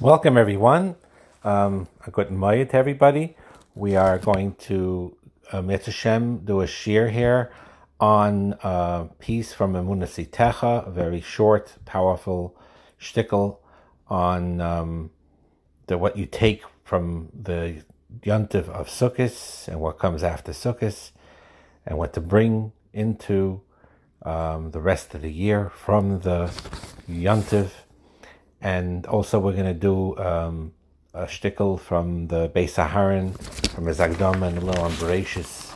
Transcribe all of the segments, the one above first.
Welcome, everyone. Um, a good night to everybody. We are going to uh, Hashem, do a shir here on a piece from Emunas Itecha, a very short, powerful shtickle on um, the what you take from the yontiv of Sukkot and what comes after Sukkot, and what to bring into um, the rest of the year from the yontiv and also we're going to do um, a shtickle from the Beis Aharon, from his Agdama a little Bereshis,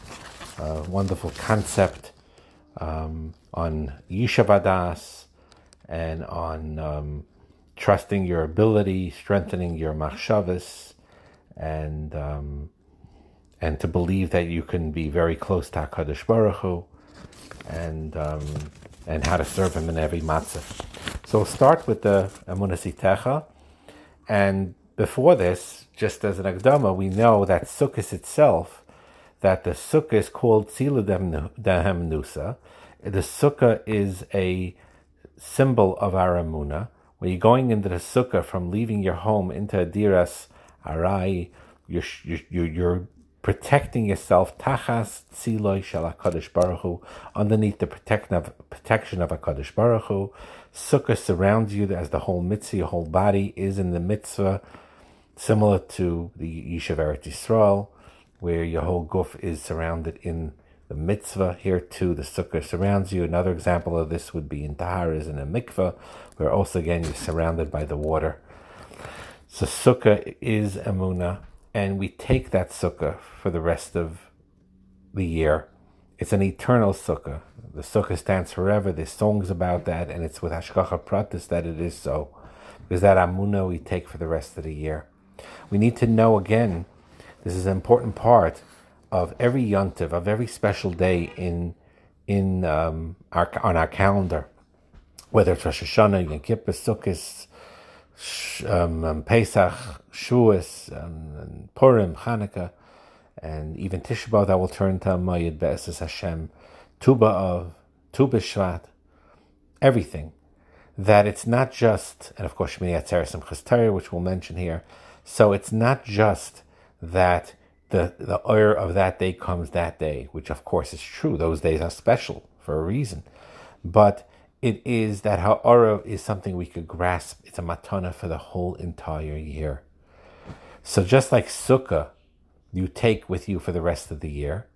uh, wonderful concept um, on Yishavadas and on um, trusting your ability, strengthening your machshavas, and um, and to believe that you can be very close to Hakadosh Baruch Hu, and um, and how to serve him in every matzah. So we'll start with the Emunas Itecha. And before this, just as an Agdama, we know that Sukkot itself, that the Sukkah is called Tzila Dehem Nusa. The Sukkah is a symbol of our. When you're going into the Sukkah from leaving your home into Adiras Arai, you're, you're, you're protecting yourself tachas tziloi shel Hakadosh Baruch Hu, underneath the protection of protection of Hakadosh Baruch Hu. Sukkah surrounds you as the whole mitzvah, your whole body is in the mitzvah, similar to the Yishav Eretz Yisrael, where your whole guf is surrounded in the mitzvah. Here too, the sukkah surrounds you. Another example of this would be in Tahar is in a mikvah, where also again you're surrounded by the water. So sukkah is emuna and we take that sukkah for the rest of the year. It's an eternal sukkah. The sukkah stands forever. There's songs about that, and it's with Hashgacha Pratis that it is so, because that amuna we take for the rest of the year. We need to know again. This is an important part of every yontiv, of every special day in in um, our on our calendar, whether it's Rosh Hashanah, Yom Kippur, Sukkot, um, um, Pesach, Shuas, um, Purim, Hanukkah, and even Tisha that will turn to Mayid Be'eses Hashem, Tuba of, Tuba Shvat, everything. That it's not just, and of course Shmini Atzeres and Chestari, which we'll mention here. So it's not just that the the oil of that day comes that day, which of course is true. Those days are special for a reason, but it is that ha'ara is something we could grasp. It's a matana for the whole entire year. So just like sukkah, you take with you for the rest of the year,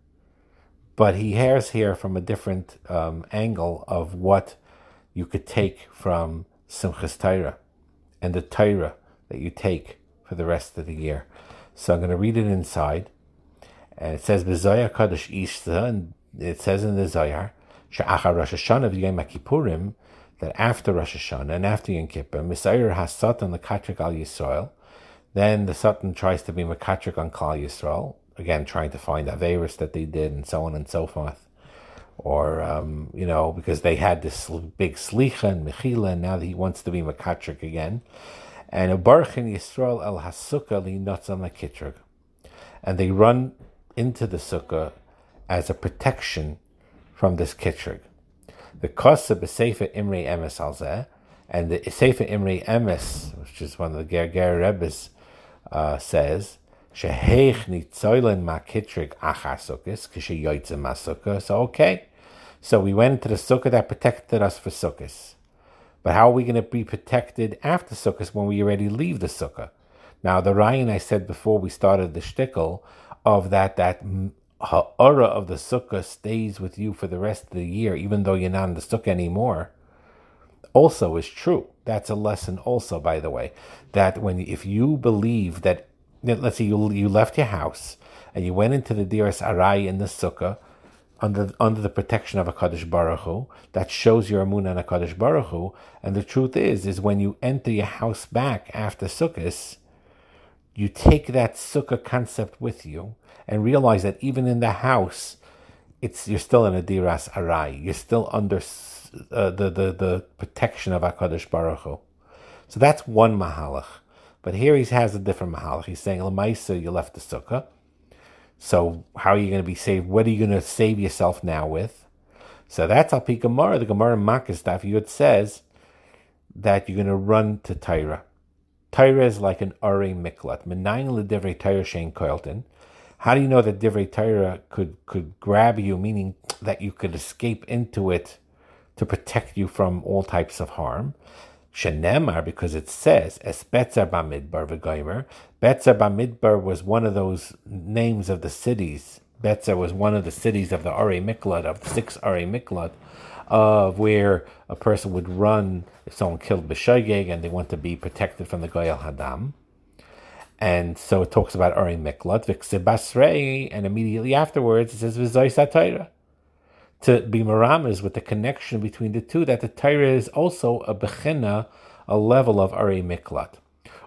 but he hears here from a different um, angle of what you could take from Simchas Torah and the Torah that you take for the rest of the year. So I'm going to read it inside. And it says, B'Zoyar Kadosh Ishta, and it says in the Zoyar, She'achar Rosh Hashanah v'Yom Kippurim, that after Rosh Hashanah and after Yom Kippur, Misayir has Satan the Katrik al Yisrael, then the Satan tries to be Makatrik on Kal Yisrael, again trying to find that virus that they did and so on and so forth. Or, um, you know, because they had this big Slicha and Mechila, and now he wants to be Makatrik again. And a Ubarchin Yisrael el Hasukah li Makitrig. And they run into the Sukkah as a protection from this kitrig. The kosa b'sefer imri emes alzeh, and the sefer imri emes, which is one of the Ger Ger Rebbe's, uh, says sheheich nitzoylen ma kitrig achasukis kisheyoytzim masukah. So okay, so we went to the sukkah that protected us for sukkahs. But how are we going to be protected after sukkahs when we already leave the sukkah? Now the Ryan I said before we started the shtickle of that that ha'ara of the sukkah stays with you for the rest of the year, even though you're not in the sukkah anymore, also is true. That's a lesson, also, by the way, that when if you believe that, let's say you you left your house and you went into the Diras Arai in the sukkah under under the protection of a Kaddish Baruch Hu, that shows your amun and a Kaddish Baruch Hu. And the truth is, is when you enter your house back after Sukkot, you take that sukkah concept with you and realize that even in the house, it's you're still in a diras arai. You're still under uh, the, the the protection of Hakadosh Baruch Hu. So that's one mahalach. But here he has a different mahalach. He's saying lemaisa you left the sukkah. So how are you going to be saved? What are you going to save yourself now with? So that's Al Gemara. The Gemara Makis Daf Yud says that you're going to run to Tyra. Tyra is like an Uri Miklat. Menayin L'divrei Torah Shein Koilton. How do you know that Divrei Tyra could, could grab you, meaning that you could escape into it to protect you from all types of harm? Shenemar, because it says, Es Betzer Bamidbar V'Goymer. Betzer Bamidbar was one of those names of the cities. Betzer was one of the cities of the Ari Miklat, of the six Ari Miklat, of where a person would run if someone killed B'Shogeg and they want to be protected from the Goyal Hadam. And so it talks about Ari Miklat, Basrei, and immediately afterwards it says V'Zoy Satayra. To be Maramas with the connection between the two, that the Torah is also a Bechina, a level of Ari Miklat.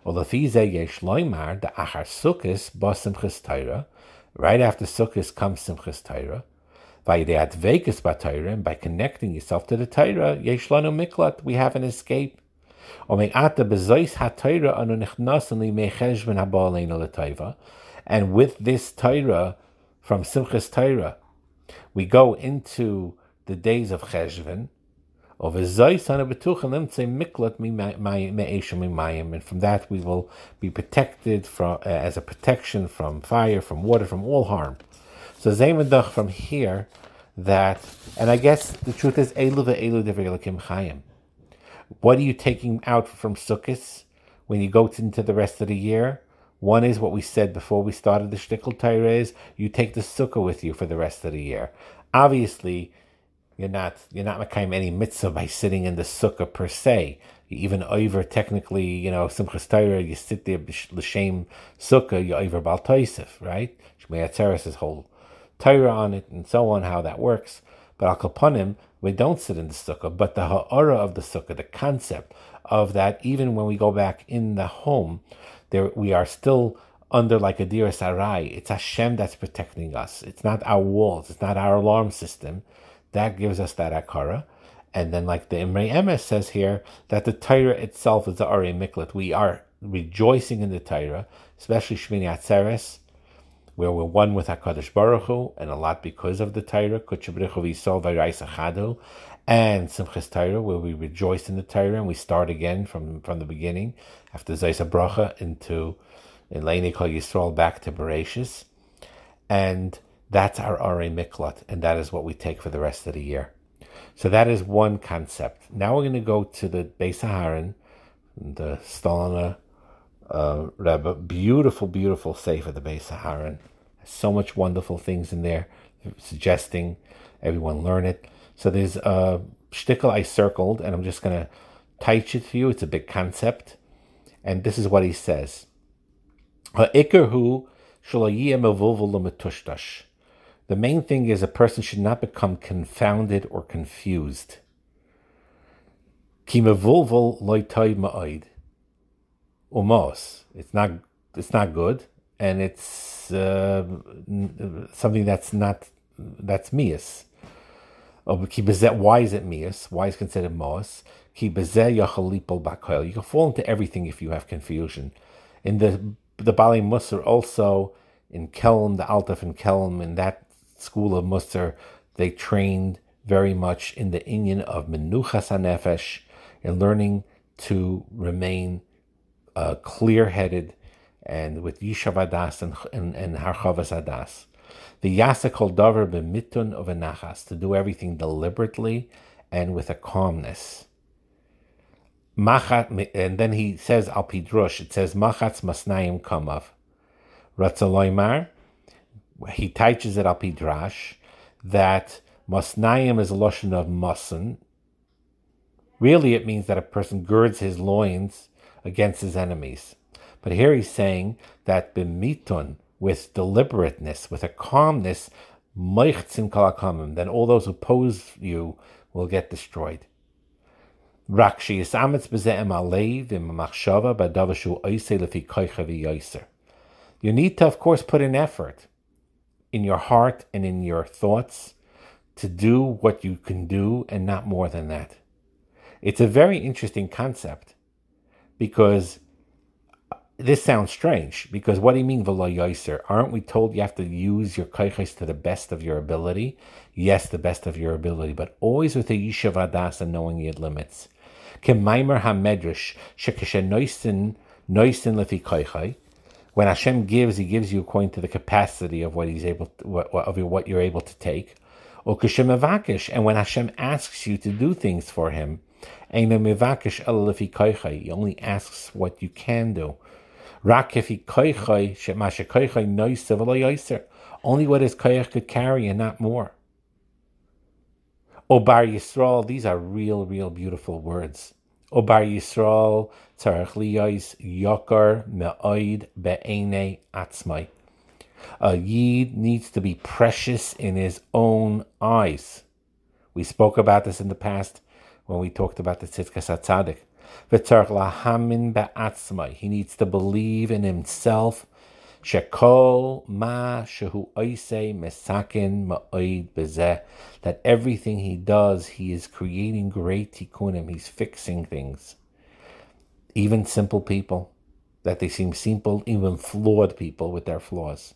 The. Right after Sukkis comes Simchis Torah. Vaydeat Vekas Batayra, and by connecting yourself to the Torah, Yesh Lanu Miklat, we have an escape. And with this Torah from Simchas Torah, we go into the days of Cheshvan, and from that we will be protected from uh, as a protection from fire, from water, from all harm. So Zaymadach from here that, and I guess the truth is Elu ve'elu chayim. What are you taking out from Sukkot when you go into the rest of the year? One is what we said before we started the shtickle Torah is you take the sukkah with you for the rest of the year. Obviously, you're not you're not making any mitzvah by sitting in the sukkah per se. Even over technically, you know, simchas Torah, you sit there l'shem sukkah, you over bal toisif, right? Shmei Atzeres' whole Torah on it and so on, how that works. But al kapanim, we don't sit in the sukkah, but the ha'ara of the sukkah, the concept of that, even when we go back in the home, there we are still under like a dear sarai. It's Hashem that's protecting us. It's not our walls. It's not our alarm system. That gives us that akara. And then, like the Imre Emes says here, that the Torah itself is the Ari Miklat. We are rejoicing in the Torah, especially Shmini Atzeres, where we're one with HaKadosh Baruch Hu, and a lot because of the Torah, and Simchas Torah, where we rejoice in the Torah, and we start again from, from the beginning, after Zaisa Bracha into Eleni Kol Yisrael back to Bereshis. And that's our Are Miklat, and that is what we take for the rest of the year. So that is one concept. Now we're going to go to the Beis Aharon, the Stoliner uh, Rebbe. Beautiful, beautiful Sefer, the Beis Aharon. So much wonderful things in there, suggesting everyone learn it. So there's a shtickle I circled, and I'm just going to teach it to you. It's a big concept. And this is what he says. The main thing is a person should not become confounded or confused. It's not. It's not good, and it's uh, something that's not. That's mias. Why is it mias? Why is considered mos? You can fall into everything if you have confusion. In the the Bali Musar also in Kelm, the Altaf in Kelm, in that school of Musar, they trained very much in the Inyan of Menuchas HaNefesh, in learning to remain uh, clear headed and with Yishav Adas and, and, and Harchavas Adas. The Yasa kol davar b'mitun of nachas, to do everything deliberately and with a calmness. Machat, and then he says al pidrush, it says machatz masnayim kamav. Ratzaloimar, he teaches it al pidrash, that masnayim is a lotion of masan. Really, it means that a person girds his loins against his enemies. But here he's saying that b'mitun, with deliberateness, with a calmness, then all those who oppose you will get destroyed. You need to, of course, put in effort in your heart and in your thoughts to do what you can do and not more than that. It's a very interesting concept because this sounds strange because what do you mean v'lo? Aren't we told you have to use your kaiches to the best of your ability? Yes, the best of your ability, but always with a yishav adas and knowing your limits. Hamedrash noisin koichai. When Hashem gives, He gives you according to the capacity of what He's able, to, of what you're able to take. And when Hashem asks you to do things for Him, He only asks what you can do. Only what his koyach could carry and not more. Obar Yisrael, these are real, real beautiful words. Obar Yisrael, tzarech liyos yokar me'oid be'ene atzmai. A yid needs to be precious in his own eyes. We spoke about this in the past when we talked about the Tzidkas HaTzadik. He needs to believe in himself. That everything he does, he is creating great tikkunim. He's fixing things. Even simple people, that they seem simple, even flawed people with their flaws.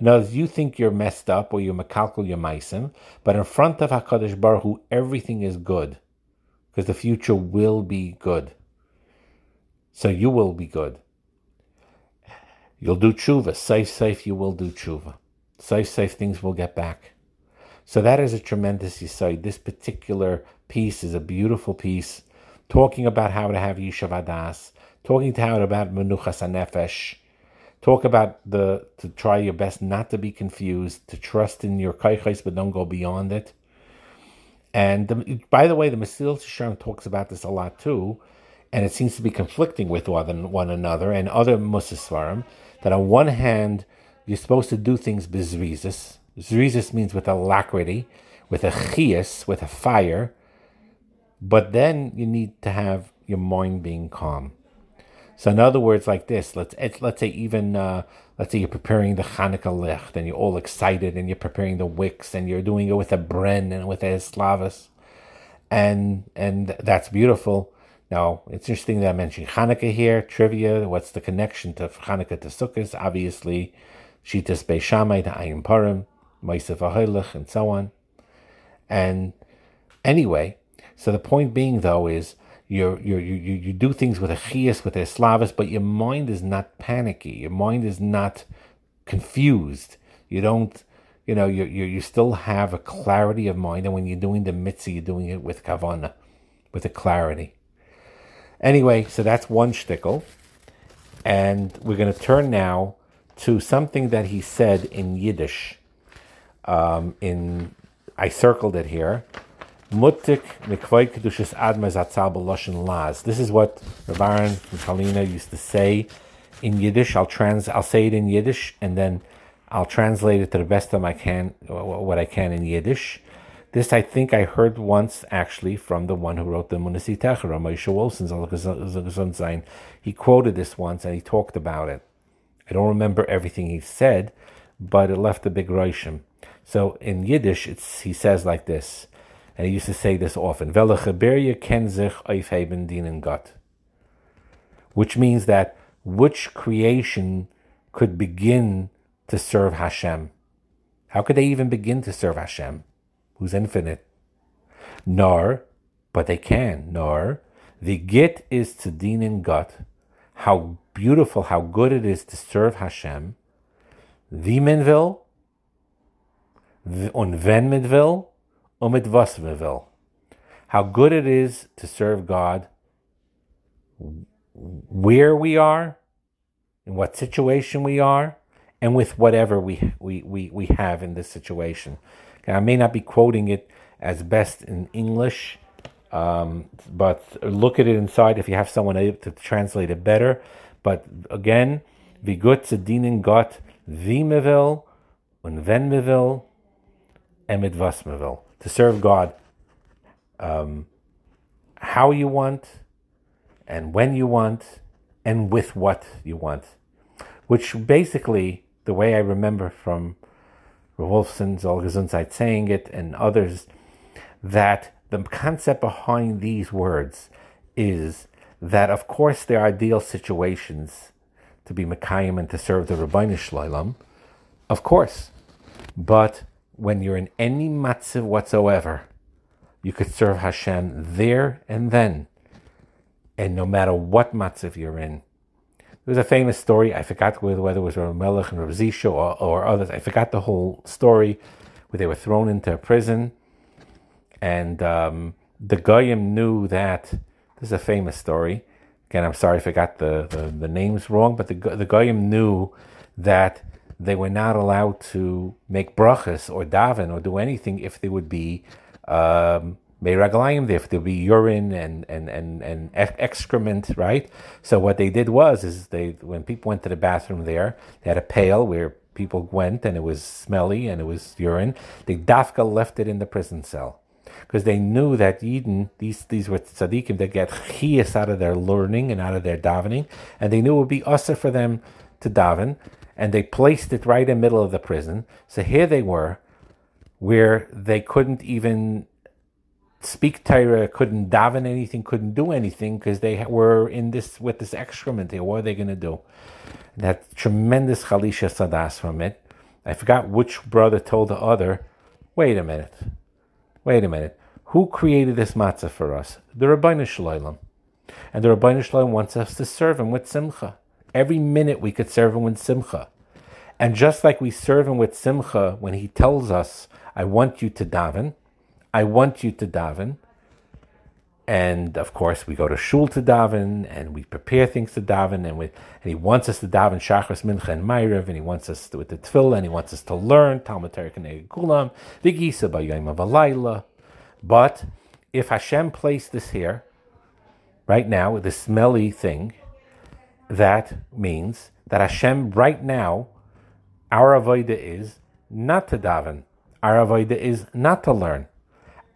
Words, you think you're messed up or you're makalkal your maisim, but in front of Hakadosh Baruch Hu, everything is good, because the future will be good. So you will be good. You'll do tshuva. Safe, safe, you will do tshuva. Safe, safe, things will get back. So that is a tremendous yisoid. This particular piece is a beautiful piece, talking about how to have yishuv adas, talking to how about menuchas anefesh, talk about the to try your best not to be confused, to trust in your kaichais, but don't go beyond it. And the, by the way, the Mesil Shem talks about this a lot too, and it seems to be conflicting with one, one another and other Musasvarim that on one hand, you're supposed to do things bizrizis. Zrizis means with alacrity, with a chias, with a fire, but then you need to have your mind being calm. So in other words, like this, let's let's say even uh, let's say you're preparing the Hanukkah licht and you're all excited and you're preparing the wicks and you're doing it with a bren and with a slavas, and and that's beautiful. Now, it's interesting that I mentioned Hanukkah here, trivia. What's the connection to Hanukkah to Sukkot? Obviously, Shitas Beishamai to Ayin Purim, Maisef Ahoylech, and so on. And anyway, so the point being, though, is you you you you do things with a chias, with a slavis, but your mind is not panicky. Your mind is not confused. You don't, you know, you you you still have a clarity of mind, and when you're doing the mitzvah, you're doing it with kavana, with a clarity. Anyway, so that's one shtickle. And we're going to turn now to something that he said in Yiddish. Um, in I circled it here. Mutik mikvay kedushas adma zatzal b'loshen laz. This is what Rav from Kalina used to say in Yiddish. I'll trans. I'll say it in Yiddish, and then I'll translate it to the best of my can, what I can in Yiddish. This I think I heard once actually from the one who wrote the Munisi Techera, Moshe Wolfson He quoted this once and he talked about it. I don't remember everything he said, but it left a big roishim. So in Yiddish, he says like this, and he used to say this often: which means that which creation could begin to serve Hashem? How could they even begin to serve Hashem? who's infinite. Nor, but they can, nor, the git is to din in gut, how beautiful, how good it is to serve Hashem, wie men will, und wenn man. How good it is to serve God where we are, in what situation we are, and with whatever we, we, we, we have in this situation. I may not be quoting it as best in English, um, but look at it inside if you have someone able to translate it better. But again, wie gut zu dienen Gott, wie me will, und was. To serve God um, how you want, and when you want, and with what you want. which basically, the way I remember from Wolfson's Olgesundheit saying it and others, that the concept behind these words is that, of course, there are ideal situations to be Mekayim and to serve the Rabbeinu Shloim, of course. But when you're in any matziv whatsoever, you could serve Hashem there and then, and no matter what matziv you're in. There was a famous story, I forgot whether, it was Rav Melech and Rav Zisha or, or others, I forgot the whole story, where they were thrown into a prison, and um, the Goyim knew that, this is a famous story, again, I'm sorry if I got the, the, the names wrong, but the, the Goyim knew that they were not allowed to make brachas or daven or do anything if they would be um, Meiraglayim, if there would be urine and, and, and, and excrement, right? So what they did was, is they when people went to the bathroom there, they had a pail where people went and it was smelly and it was urine. They dafka left it in the prison cell because they knew that Eden, these these were tzaddikim that get chiyas out of their learning and out of their davening, and they knew it would be usher for them to daven, and they placed it right in the middle of the prison. So here they were, where they couldn't even speak Torah, couldn't daven anything, couldn't do anything because they were in this with this excrement here. What are they going to do? That tremendous chalisha sadas from it. I forgot which brother told the other, wait a minute, wait a minute. Who created this matzah for us? The Rabbeinu Shalom. And the Rabbeinu Shalom wants us to serve him with simcha. Every minute we could serve him with simcha. And just like we serve him with simcha when he tells us, I want you to daven, I want you to daven. And of course, we go to shul to daven, and we prepare things to daven, and, we, and he wants us to daven shachris mincha and ma'ariv, and he wants us to, with the tefillah, and he wants us to learn Talmud Torah Kulam, v'gisa b'yayim of But if Hashem placed this here, right now, with this smelly thing, that means that Hashem right now, our avodah is not to daven. Our avodah is not to learn.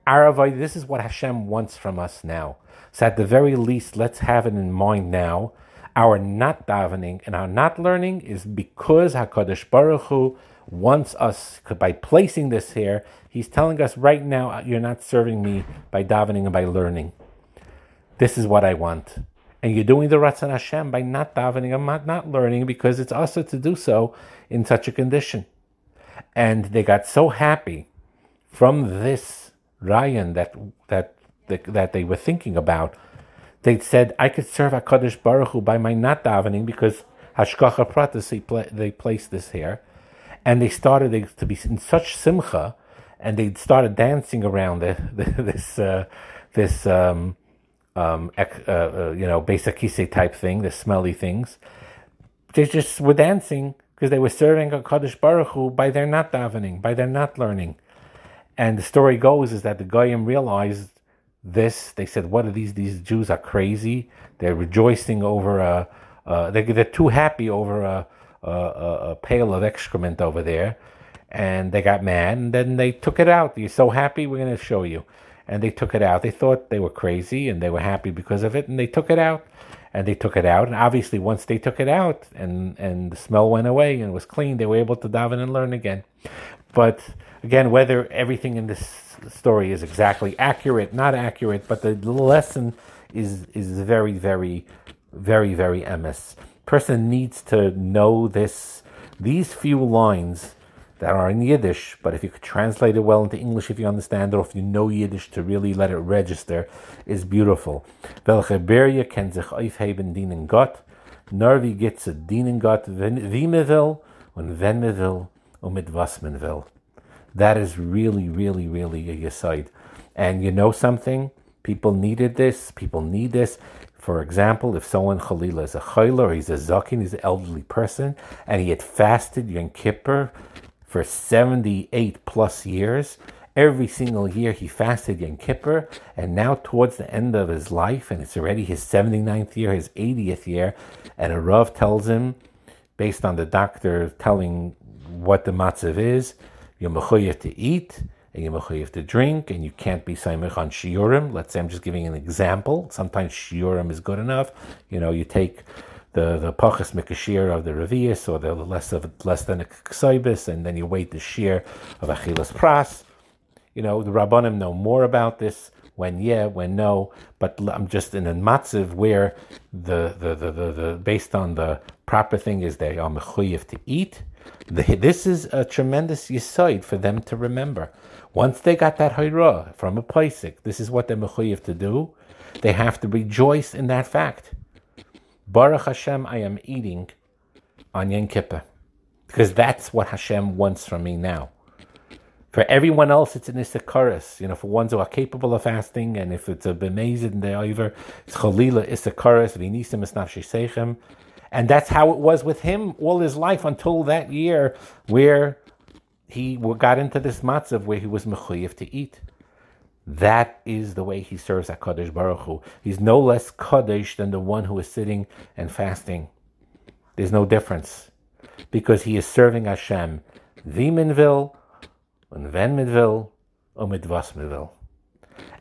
Our avodah, this is what Hashem wants from us now. So at the very least, let's have it in mind now. Our not davening and our not learning is because Hakadosh Baruch Hu wants us by placing this here. He's telling us right now, you're not serving me by davening and by learning. This is what I want and you're doing the Ratzon Hashem by not davening and not, learning because it's also to do so in such a condition. And they got so happy from this Ryan that that that they were thinking about. They said, I could serve HaKadosh Baruch Hu by my not davening because Hashgacha Pratis, they, they placed this here. And they started to be in such simcha and they started dancing around the, the, this, uh, this, um, um, uh, uh, you know, basic kise type thing, the smelly things. They just were dancing because they were serving a Kaddish Baruch Hu by their not davening, by their not learning. And the story goes is that the Goyim realized this. They said, "What are these? These Jews are crazy. They're rejoicing over a. Uh, they, they're too happy over a, a, a pail of excrement over there." And they got mad, and then they took it out. You're so happy, we're going to show you and they took it out. They thought they were crazy and they were happy because of it, and they took it out. And they took it out, and obviously, once they took it out and, and the smell went away and was clean, they were able to daven and learn again. But again, whether everything in this story is exactly accurate, not accurate, but the lesson is is very, very, very, very emes. Person needs to know this. These few lines that are in Yiddish, but if you could translate it well into English, if you understand or if you know Yiddish to really let it register, is beautiful. Welche Berje ken sich aufheben dienen Gott, nur wie dienen Gott, wie man will, und um wenn man will, und mit was man will. That is really, really, really a yesod. And you know something? People needed this. People need this. For example, if someone Khalila is a chayla or he's a zakin, he's an elderly person, and he had fasted Yom Kippur for 78 plus years. Every single year he fasted Yom Kippur, and now towards the end of his life, and it's already his 79th year, his 80th year, and a Rav tells him, based on the doctor telling what the matzav is, you're mechuyev to eat, and you're mechuyev to drink, and you can't be saimich on shiurim. Let's say I'm just giving an example. Sometimes shiurim is good enough. You know, you take the the pachas mikashir of the revius or the less of less than a ksaibis, and then you wait the shear of achilas pras. You know the rabbanim know more about this. When yeah, when no, but I'm just in a matziv where the the, the, the, the based on the proper thing is they are mechuyev to eat. The, this is a tremendous yisoid for them to remember. Once they got that hayra from a paisik, this is what they're mechuyev to do. They have to rejoice in that fact. Baruch Hashem, I am eating on Yom Kippur. Because that's what Hashem wants from me now. For everyone else, it's an isakaris. You know, for ones who are capable of fasting, and if it's a they either it's chalila isakaris, v'nisim esnafshi seichem. And that's how it was with him all his life until that year where he got into this matzav where he was mechuyev to eat. That is the way he serves HaKadosh Baruch Hu. He's no less Kaddish than the one who is sitting and fasting. There's no difference. Because he is serving Hashem. Viminvil, and Venmidvil, Umidvasmidvil.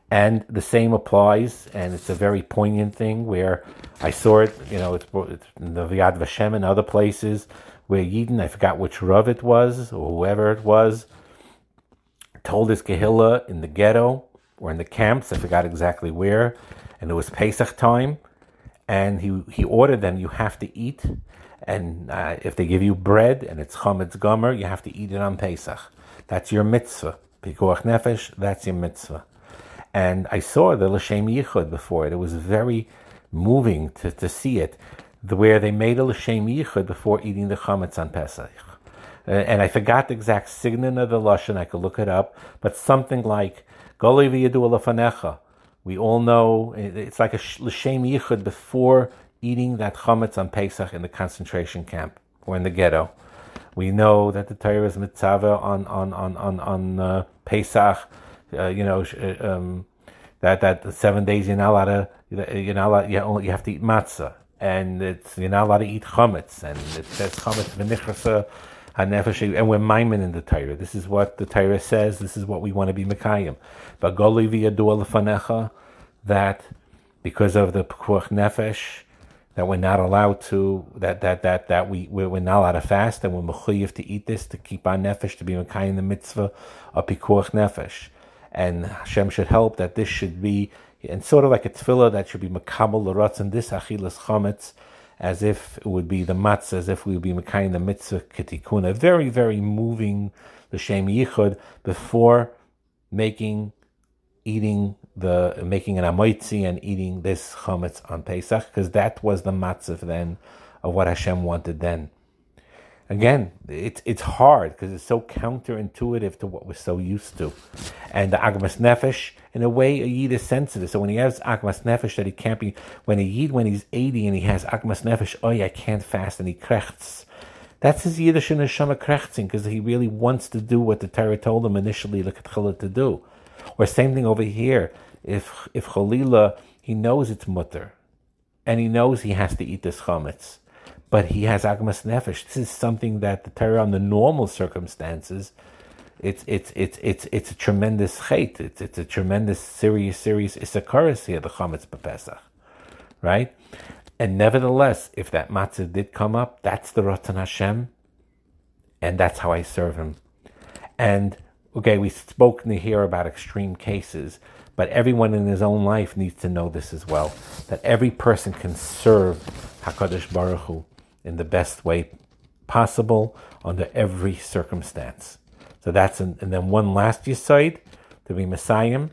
And the same applies, and it's a very poignant thing where I saw it, you know, it's, it's in the Yad Vashem and other places where Yidden, I forgot which Rav it was, or whoever it was, told his Kehillah in the ghetto or in the camps, I forgot exactly where, and it was Pesach time, and he, he ordered them, you have to eat, and uh, if they give you bread and it's chametz gomer, you have to eat it on Pesach. That's your mitzvah. Pikuach nefesh, that's your mitzvah. And I saw the L'Shem Yichud before it. It was very moving to, to see it, the, where they made a L'Shem Yichud before eating the chametz on Pesach. Uh, and I forgot the exact signin of the Lashon, I could look it up, but something like, Goli v'yadu We all know, it's like a L'Shem Yichud before eating that chametz on Pesach in the concentration camp or in the ghetto. We know that the Torah is mitzvah on on on on on uh, Pesach uh, you know, uh, um, that that seven days you're not allowed to, you're not allowed, you, only, you have to eat matzah, and it's you're not allowed to eat chametz, and it says chametz v'nichrasa and we're maimin in the Torah. This is what the Torah says. This is what we want to be mekayim. But goli v'yadua lefanecha, that because of the pekuach nefesh, that we're not allowed to that that that that we we're, not allowed to fast and we're mechuyev to eat this to keep our nefesh to be mekayim the mitzvah of pikuach nefesh and Hashem should help that this should be, and sort of like a tefillah that should be makabel and this achilas chametz, as if it would be the matzah, as if we would be mekayim the mitzvah kitikuna. Very, very moving the shem yichud before making, eating the making an amoitzi and eating this chametz on Pesach, because that was the matzah then of what Hashem wanted then. Again, it's it's hard because it's so counterintuitive to what we're so used to. And the agmas nefesh, in a way, a yid is sensitive. So when he has agmas nefesh, that he can't be when a yid when he's eighty and he has agmas nefesh, oh yeah, I can't fast, and he krechts. That's his Yiddish and neshama krechtzing because he really wants to do what the Torah told him initially the to do. Or same thing over here. If if Chalila, he knows it's mutter, and he knows he has to eat this chametz but he has agmas nefesh. This is something that the Torah, under normal circumstances, it's it's it's it's it's a tremendous chait. It's it's a tremendous serious serious isakaris here the chametz bepesach, right? And nevertheless, if that matzah did come up, that's the Ratan Hashem, and that's how I serve him. And okay, we spoke here about extreme cases, but everyone in his own life needs to know this as well. That every person can serve Hakadosh Baruch Hu in the best way possible under every circumstance. So that's an, and then one last yisoid to be Messiah,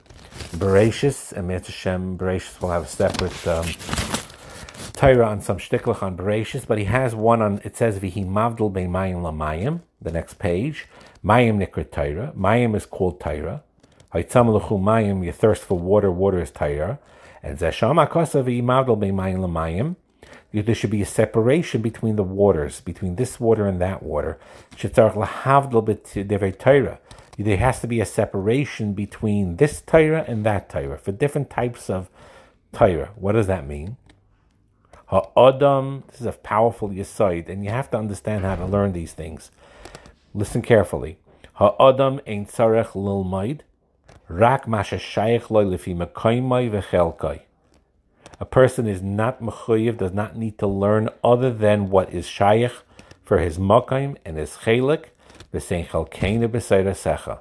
Bereshis, and Mitzvah Hashem Bereshis will have a separate um, Torah on some shtiklach on Bereshis, but he has one on, it says Vihi Mavdal Bein Mayim Lamayim, the next page. Mayim Nikra Torah. Mayim is called Torah. Haitzam Luchu Mayim, you thirst for water, water is Torah. And Zesham Akosa Vihi Mavdal Bein Mayim Lamayim there should be a separation between the waters, between this water and that water. There has to be a separation between this Torah and that Torah for different types of Torah. What does that mean? Ha'adam, this is a powerful yisoid, and you have to understand how to learn these things. Listen carefully. Ha'adam ein tzarech lilmaid, rak masha shayich loy lefi mekaymai v'chelkai. A person is not mechuyev, does not need to learn other than what is shaykh for his makaim and his chelik, the seinchal kineh besayra secha.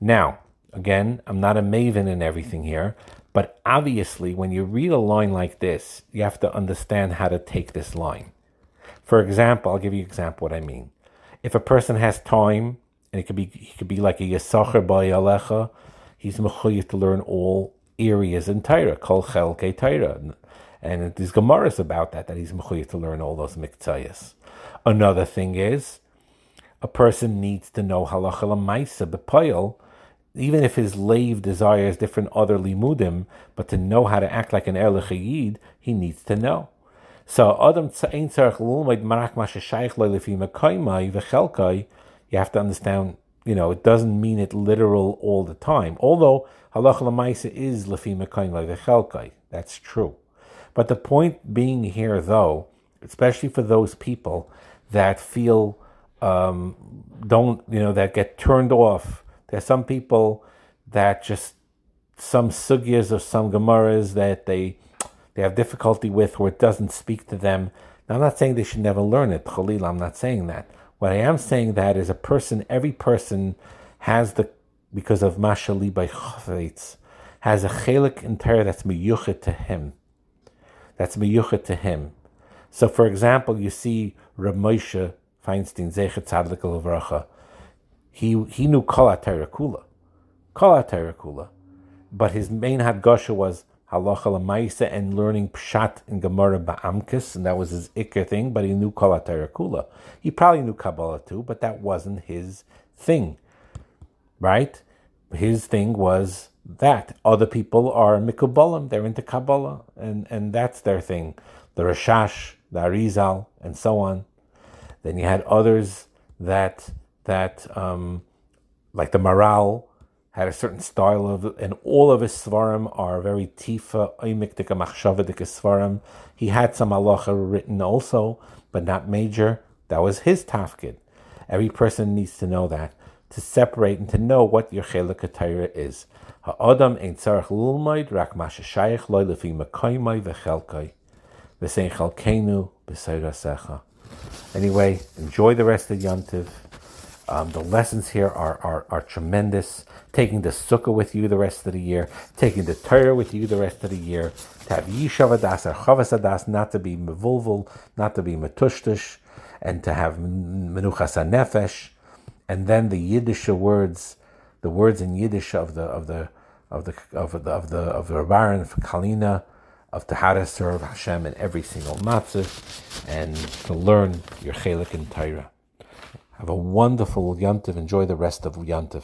now, again, I'm not a maven in everything here, but obviously, when you read a line like this, you have to understand how to take this line. For example, I'll give you an example what I mean. If a person has time, and it could be he could be like a yasacher by alecha, he's mechuyev to learn all areas in Torah, kol chelke Torah. And there's Gemaras about that, that he's mechuyev to learn all those miktzayas. Another thing is, a person needs to know halacha lemaisa bepoil, even if his lave desires different other limudim, but to know how to act like an erlich yid, he needs to know. So adam ein tzarich lulmaid marak mashashayich loylefi mekaymai v'chelkai. You have to understand, you know, it doesn't mean it literal all the time. Although halacha lemaisa is lefi mekaymai v'chelkai, that's true. But the point being here, though, especially for those people that feel um, don't you know that get turned off. There's some people that just some sugyas or some gemaras that they they have difficulty with, or it doesn't speak to them. Now, I'm not saying they should never learn it. Khalil, I'm not saying that. What I am saying that is a person, every person has the because of mashali by chavetz has a chelik in Torah that's miyuchet to him. That's miyuchet to him. So, for example, you see Rav Moshe Feinstein, Zecher Tzadlik Levracha, he, he knew Kol Kula. Kol Kula. But his main Hadgosha was Halacha Lamaisa and learning Pshat in Gemara Ba'amkis, and that was his Iker thing, but he knew Kol Kula. He probably knew Kabbalah too, but that wasn't his thing. Right? His thing was that. Other people are Mikubalim, they're into Kabbalah, and, and that's their thing. The Rashash, the Arizal, and so on. Then you had others that that um, like the Maharal had a certain style of, and all of his svarim are very tifa oimikdika machshavadika svarim. He had some halacha written also, but not major. That was his tafkid. Every person needs to know that to separate and to know what your chelik is. Ha'adam ein tzarech lulmaid rak masha shayich loy lefi makoymai v'chelkai v'sein chalkeinu b'seirasecha. Anyway, enjoy the rest of Yontiv. Um, the lessons here are, are, are tremendous. Taking the sukkah with you the rest of the year, taking the Torah with you the rest of the year, to have Yishav Adas or Chavas Adas, not to be Mevulvul, not to be Metushtish, and to have Menuchas Nefesh, and then the Yiddish words, the words in Yiddish of the of the of the of the of the of the Rabbaran for Kalina, of to how to serve Hashem in every single matzah and to learn your chelik and Torah. Have a wonderful Yantiv. Enjoy the rest of Yantiv.